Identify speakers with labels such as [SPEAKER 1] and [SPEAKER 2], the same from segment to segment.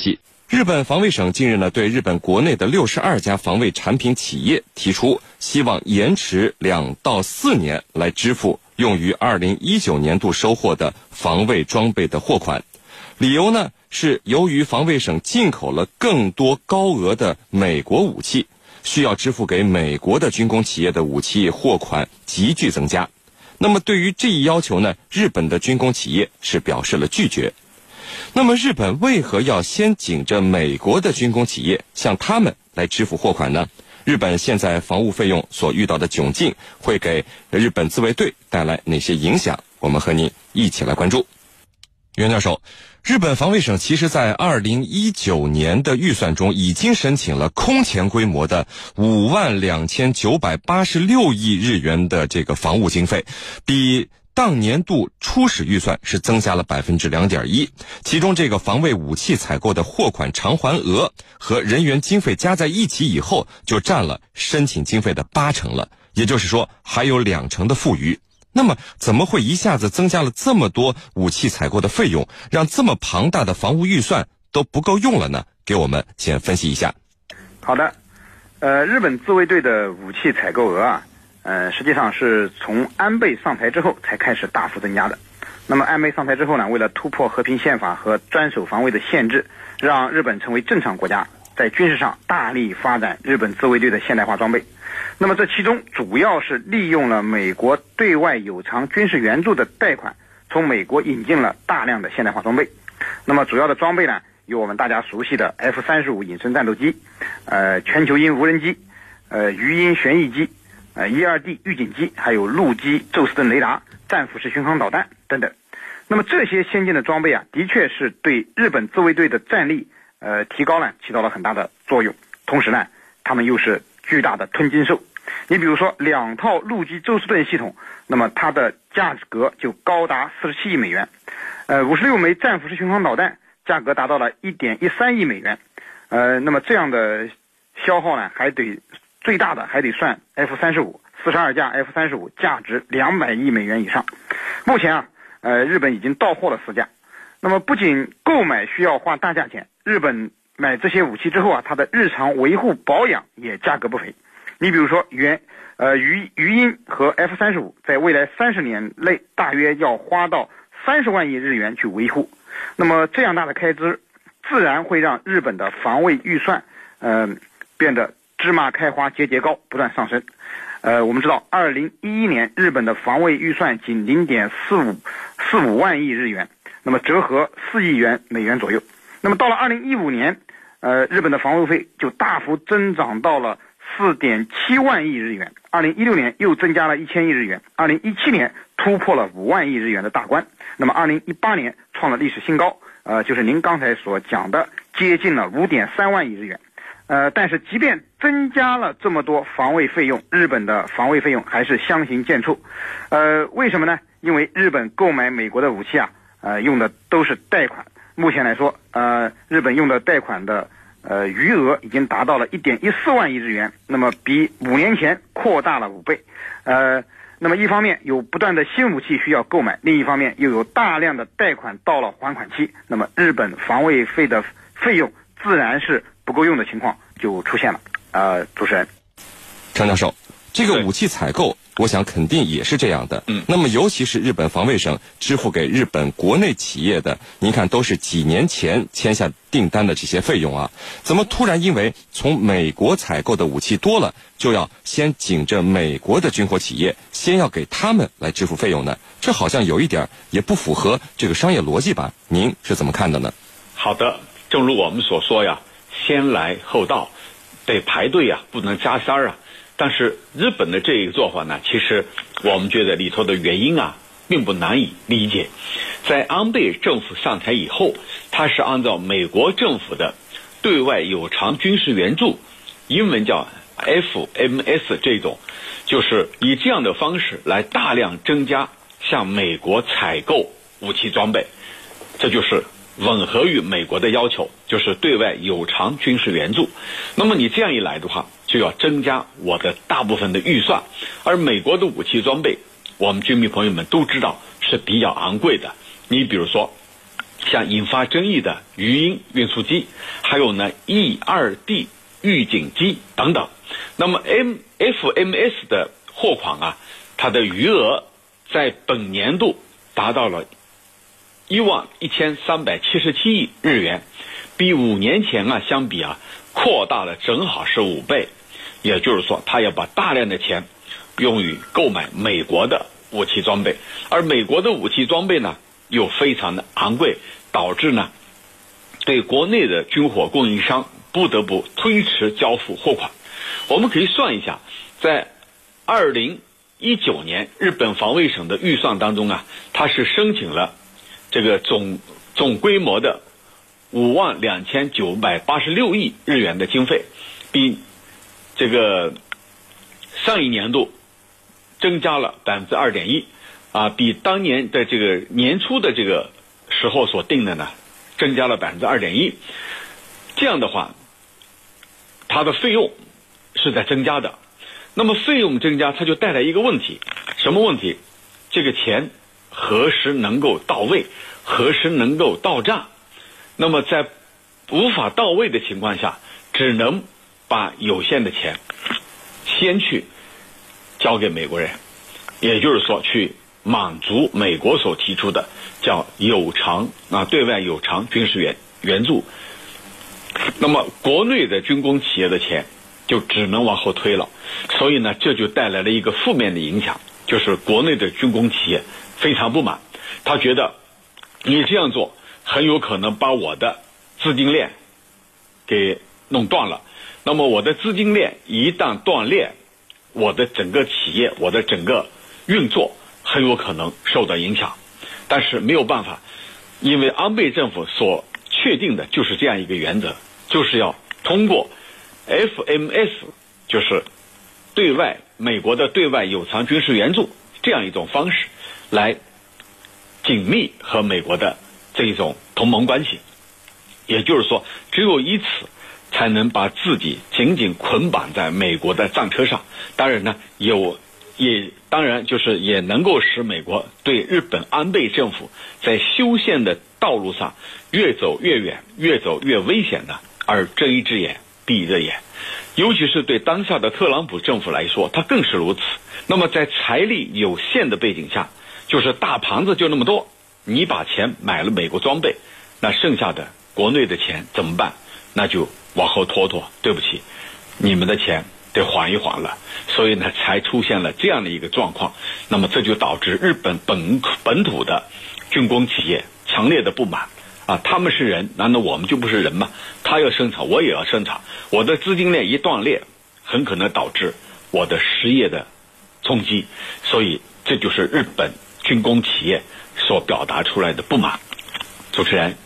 [SPEAKER 1] 息，日本防卫省近日呢对日本国内的六十二家防卫产品企业提出，希望延迟两到四年来支付用于二零一九年度收获的防卫装备的货款。理由呢是由于防卫省进口了更多高额的美国武器，需要支付给美国的军工企业的武器货款急剧增加。那么对于这一要求呢，日本的军工企业是表示了拒绝。那么，日本为何要先紧着美国的军工企业向他们来支付货款呢？日本现在防务费用所遇到的窘境，会给日本自卫队带来哪些影响？我们和您一起来关注。袁教授，日本防卫省其实在二零一九年的预算中已经申请了空前规模的五万两千九百八十六亿日元的这个防务经费，比。当年度初始预算是增加了百分之两点一，其中这个防卫武器采购的货款偿还额和人员经费加在一起以后，就占了申请经费的八成了。也就是说，还有两成的富余。那么，怎么会一下子增加了这么多武器采购的费用，让这么庞大的防务预算都不够用了呢？给我们先分析一下。
[SPEAKER 2] 好的，呃，日本自卫队的武器采购额啊。呃，实际上是从安倍上台之后才开始大幅增加的。那么安倍上台之后呢，为了突破和平宪法和专守防卫的限制，让日本成为正常国家，在军事上大力发展日本自卫队的现代化装备。那么这其中主要是利用了美国对外有偿军事援助的贷款，从美国引进了大量的现代化装备。那么主要的装备呢，有我们大家熟悉的 F 三十五隐身战斗机，呃，全球鹰无人机，呃，鱼鹰旋翼机。呃，E 二 D 预警机，还有陆基宙斯盾雷达、战斧式巡航导弹等等。那么这些先进的装备啊，的确是对日本自卫队的战力呃提高呢起到了很大的作用。同时呢，他们又是巨大的吞金兽。你比如说两套陆基宙斯盾系统，那么它的价格就高达四十七亿美元。呃，五十六枚战斧式巡航导弹价格达到了一点一三亿美元。呃，那么这样的消耗呢，还得。最大的还得算 F 三十五，四十二架 F 三十五，价值两百亿美元以上。目前啊，呃，日本已经到货了四架。那么不仅购买需要花大价钱，日本买这些武器之后啊，它的日常维护保养也价格不菲。你比如说，原呃鱼鱼鹰和 F 三十五，在未来三十年内大约要花到三十万亿日元去维护。那么这样大的开支，自然会让日本的防卫预算，嗯，变得。芝麻开花节节高，不断上升。呃，我们知道，二零一一年日本的防卫预算仅零点四五四五万亿日元，那么折合四亿元美元左右。那么到了二零一五年，呃，日本的防卫费就大幅增长到了四点七万亿日元。二零一六年又增加了一千亿日元，二零一七年突破了五万亿日元的大关。那么二零一八年创了历史新高，呃，就是您刚才所讲的，接近了五点三万亿日元。呃，但是即便增加了这么多防卫费用，日本的防卫费用还是相形见绌。呃，为什么呢？因为日本购买美国的武器啊，呃，用的都是贷款。目前来说，呃，日本用的贷款的呃余额已经达到了一点一四万亿日元，那么比五年前扩大了五倍。呃，那么一方面有不断的新武器需要购买，另一方面又有大量的贷款到了还款期，那么日本防卫费的费用自然是。不够用的情况就出现了。呃，主持人，
[SPEAKER 1] 张教授，这个武器采购，我想肯定也是这样的。嗯，那么尤其是日本防卫省支付给日本国内企业的，您看都是几年前签下订单的这些费用啊，怎么突然因为从美国采购的武器多了，就要先紧着美国的军火企业，先要给他们来支付费用呢？这好像有一点也不符合这个商业逻辑吧？您是怎么看的呢？
[SPEAKER 3] 好的，正如我们所说呀。先来后到，得排队呀，不能加塞儿啊。但是日本的这一个做法呢，其实我们觉得里头的原因啊，并不难以理解。在安倍政府上台以后，他是按照美国政府的对外有偿军事援助，英文叫 FMS 这种，就是以这样的方式来大量增加向美国采购武器装备，这就是。吻合于美国的要求，就是对外有偿军事援助。那么你这样一来的话，就要增加我的大部分的预算。而美国的武器装备，我们军迷朋友们都知道是比较昂贵的。你比如说，像引发争议的鱼鹰运输机，还有呢 E 二 D 预警机等等。那么 M FMS 的货款啊，它的余额在本年度达到了一万一千三百七十七亿日元，比五年前啊相比啊扩大了正好是五倍。也就是说，他要把大量的钱用于购买美国的武器装备，而美国的武器装备呢又非常的昂贵，导致呢对国内的军火供应商不得不推迟交付货款。我们可以算一下，在二零一九年日本防卫省的预算当中啊，它是申请了这个总总规模的五万两千九百八十六亿日元的经费，比。这个上一年度增加了百分之二点一，啊，比当年的这个年初的这个时候所定的呢，增加了百分之二点一。这样的话，它的费用是在增加的。那么费用增加，它就带来一个问题，什么问题？这个钱何时能够到位？何时能够到账？那么在无法到位的情况下，只能。把有限的钱先去交给美国人，也就是说，去满足美国所提出的叫有偿啊对外有偿军事援援助。那么国内的军工企业的钱就只能往后推了，所以呢，这就带来了一个负面的影响，就是国内的军工企业非常不满，他觉得你这样做很有可能把我的资金链给弄断了。那么我的资金链一旦断裂，我的整个企业，我的整个运作很有可能受到影响。但是没有办法，因为安倍政府所确定的就是这样一个原则，就是要通过 FMS，就是对外美国的对外有偿军事援助这样一种方式，来紧密和美国的这一种同盟关系。也就是说，只有以此。才能把自己紧紧捆绑在美国的战车上。当然呢，有也当然就是也能够使美国对日本安倍政府在修宪的道路上越走越远、越走越危险的而睁一只眼闭一只眼。尤其是对当下的特朗普政府来说，他更是如此。那么在财力有限的背景下，就是大盘子就那么多，你把钱买了美国装备，那剩下的国内的钱怎么办？那就。往后拖拖，对不起，你们的钱得缓一缓了，所以呢，才出现了这样的一个状况。那么这就导致日本本本土的军工企业强烈的不满啊！他们是人，难道我们就不是人吗？他要生产，我也要生产。我的资金链一断裂，很可能导致我的失业的冲击。所以这就是日本军工企业所表达出来的不满。主持人。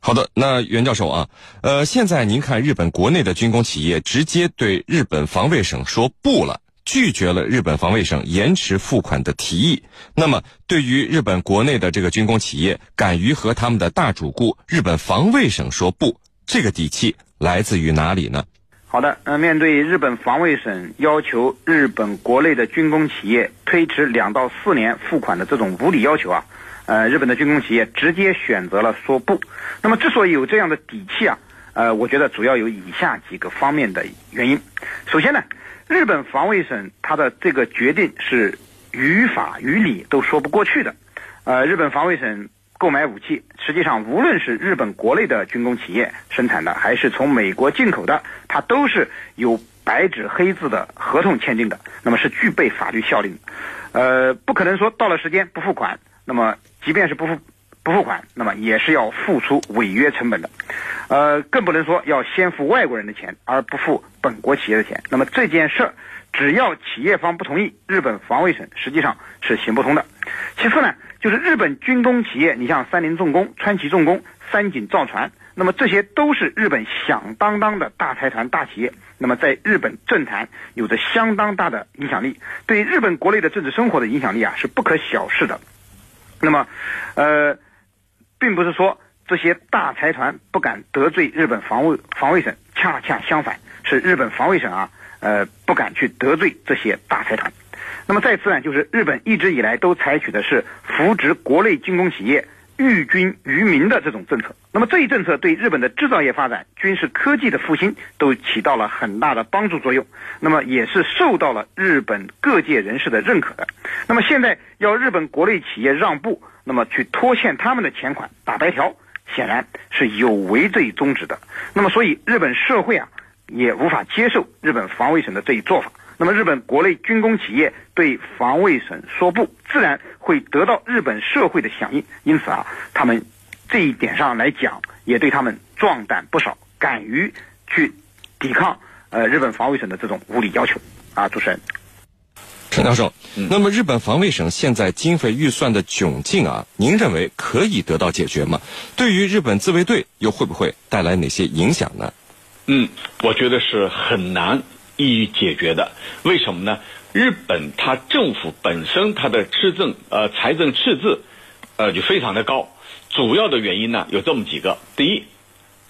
[SPEAKER 1] 好的，那袁教授啊，呃，现在您看日本国内的军工企业直接对日本防卫省说不了，拒绝了日本防卫省延迟付款的提议。那么，对于日本国内的这个军工企业敢于和他们的大主顾日本防卫省说不，这个底气来自于哪里呢？
[SPEAKER 2] 好的，呃，面对日本防卫省要求日本国内的军工企业推迟两到四年付款的这种无理要求啊。呃，日本的军工企业直接选择了说不。那么，之所以有这样的底气啊，呃，我觉得主要有以下几个方面的原因。首先呢，日本防卫省它的这个决定是于法于理都说不过去的。呃，日本防卫省购买武器，实际上无论是日本国内的军工企业生产的，还是从美国进口的，它都是有白纸黑字的合同签订的，那么是具备法律效力的。呃，不可能说到了时间不付款，那么。即便是不付不付款，那么也是要付出违约成本的，呃，更不能说要先付外国人的钱而不付本国企业的钱。那么这件事儿，只要企业方不同意，日本防卫省实际上是行不通的。其次呢，就是日本军工企业，你像三菱重工、川崎重工、三井造船，那么这些都是日本响当当的大财团、大企业，那么在日本政坛有着相当大的影响力，对日本国内的政治生活的影响力啊是不可小视的。那么，呃，并不是说这些大财团不敢得罪日本防卫防卫省，恰恰相反，是日本防卫省啊，呃，不敢去得罪这些大财团。那么再次呢，就是日本一直以来都采取的是扶植国内军工企业，寓军于民的这种政策。那么这一政策对日本的制造业发展、军事科技的复兴都起到了很大的帮助作用。那么也是受到了日本各界人士的认可的。那么现在要日本国内企业让步，那么去拖欠他们的钱款打白条，显然是有违这一宗旨的。那么所以日本社会啊也无法接受日本防卫省的这一做法。那么日本国内军工企业对防卫省说不，自然会得到日本社会的响应。因此啊，他们这一点上来讲，也对他们壮胆不少，敢于去抵抗呃日本防卫省的这种无理要求。啊，主持人，
[SPEAKER 1] 陈教授，那么日本防卫省现在经费预算的窘境啊，您认为可以得到解决吗？对于日本自卫队又会不会带来哪些影响呢？
[SPEAKER 3] 嗯，我觉得是很难。易于解决的，为什么呢？日本它政府本身它的赤政呃财政赤字，呃就非常的高。主要的原因呢有这么几个：第一，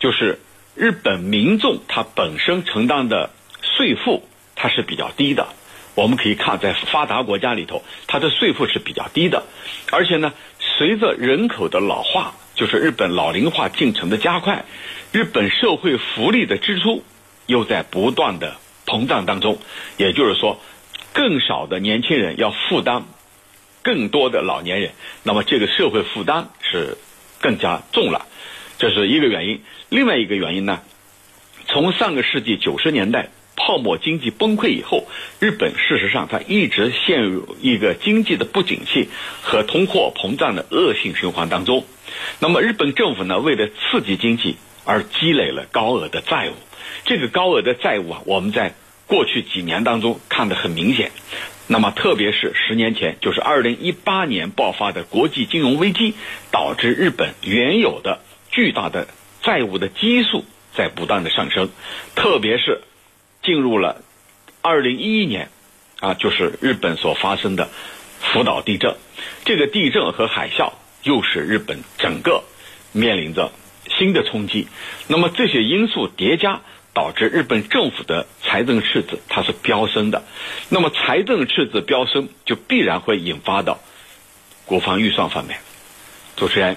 [SPEAKER 3] 就是日本民众他本身承担的税负它是比较低的。我们可以看在发达国家里头，它的税负是比较低的。而且呢，随着人口的老化，就是日本老龄化进程的加快，日本社会福利的支出又在不断的。膨胀当中，也就是说，更少的年轻人要负担更多的老年人，那么这个社会负担是更加重了，这是一个原因。另外一个原因呢，从上个世纪九十年代泡沫经济崩溃以后，日本事实上它一直陷入一个经济的不景气和通货膨胀的恶性循环当中。那么日本政府呢，为了刺激经济而积累了高额的债务。这个高额的债务啊，我们在过去几年当中看得很明显。那么，特别是十年前，就是二零一八年爆发的国际金融危机，导致日本原有的巨大的债务的基数在不断的上升。特别是进入了二零一一年，啊，就是日本所发生的福岛地震，这个地震和海啸又使日本整个面临着新的冲击。那么这些因素叠加。导致日本政府的财政赤字它是飙升的，那么财政赤字飙升就必然会引发到国防预算方面。主持人。